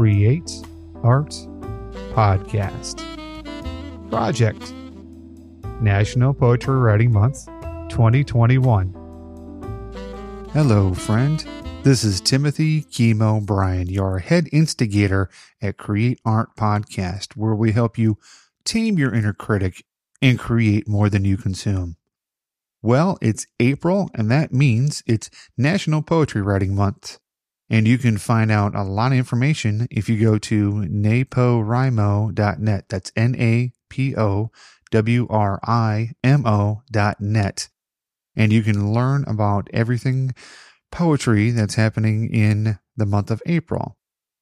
Create Art Podcast. Project National Poetry Writing Month 2021. Hello, friend. This is Timothy Chemo Bryan, your head instigator at Create Art Podcast, where we help you tame your inner critic and create more than you consume. Well, it's April, and that means it's National Poetry Writing Month. And you can find out a lot of information if you go to napowrimo.net. That's N A P O W R I M O dot net. And you can learn about everything poetry that's happening in the month of April.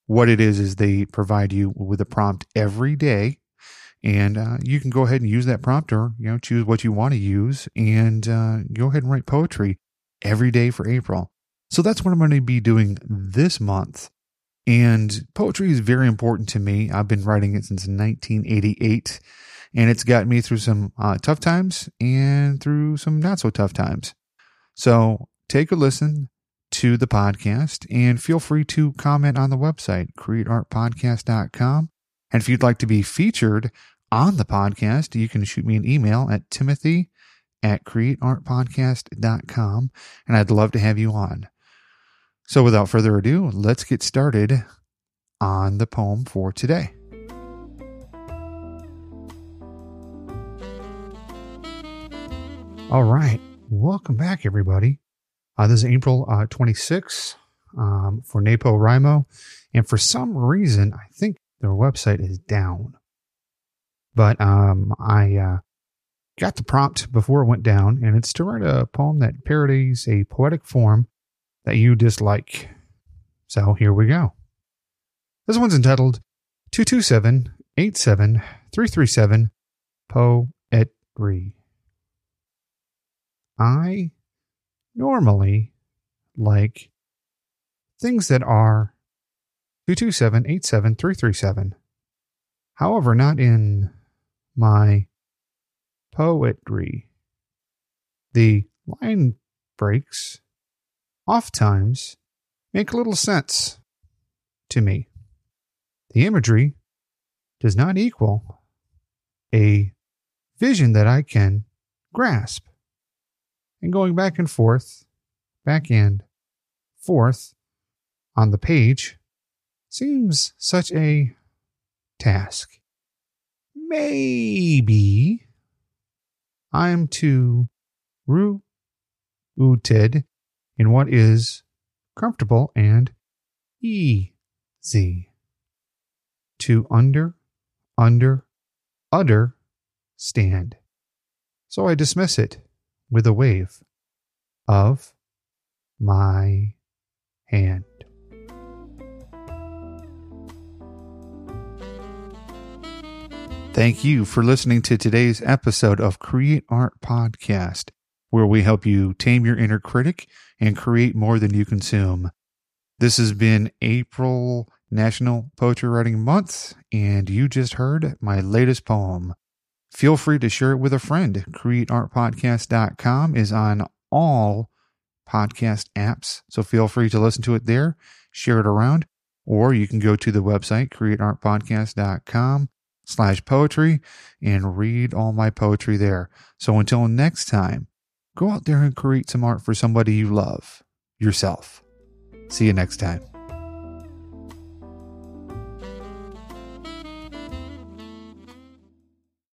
What it is, is they provide you with a prompt every day. And uh, you can go ahead and use that prompt or, you know, choose what you want to use and uh, go ahead and write poetry every day for April. So that's what I'm going to be doing this month. And poetry is very important to me. I've been writing it since 1988, and it's got me through some uh, tough times and through some not so tough times. So take a listen to the podcast and feel free to comment on the website, createartpodcast.com. And if you'd like to be featured on the podcast, you can shoot me an email at timothy at createartpodcast.com, and I'd love to have you on. So without further ado, let's get started on the poem for today. All right. Welcome back, everybody. Uh, this is April uh, 26 um, for Napo NaPoWriMo. And for some reason, I think their website is down. But um, I uh, got the prompt before it went down, and it's to write a poem that parodies a poetic form that you dislike. So here we go. This one's entitled 227 87 337 Poetry. I normally like things that are 227 87 337. However, not in my poetry. The line breaks oftentimes make little sense to me. The imagery does not equal a vision that I can grasp. And going back and forth, back and forth on the page seems such a task. Maybe I'm too rooted in what is comfortable and easy. To under, under, utter, stand. So I dismiss it with a wave of my hand. Thank you for listening to today's episode of Create Art Podcast, where we help you tame your inner critic and create more than you consume. This has been April National Poetry Writing Month, and you just heard my latest poem. Feel free to share it with a friend. CreateArtPodcast.com is on all podcast apps, so feel free to listen to it there, share it around, or you can go to the website, CreateArtPodcast.com slash poetry, and read all my poetry there. So until next time, Go out there and create some art for somebody you love, yourself. See you next time.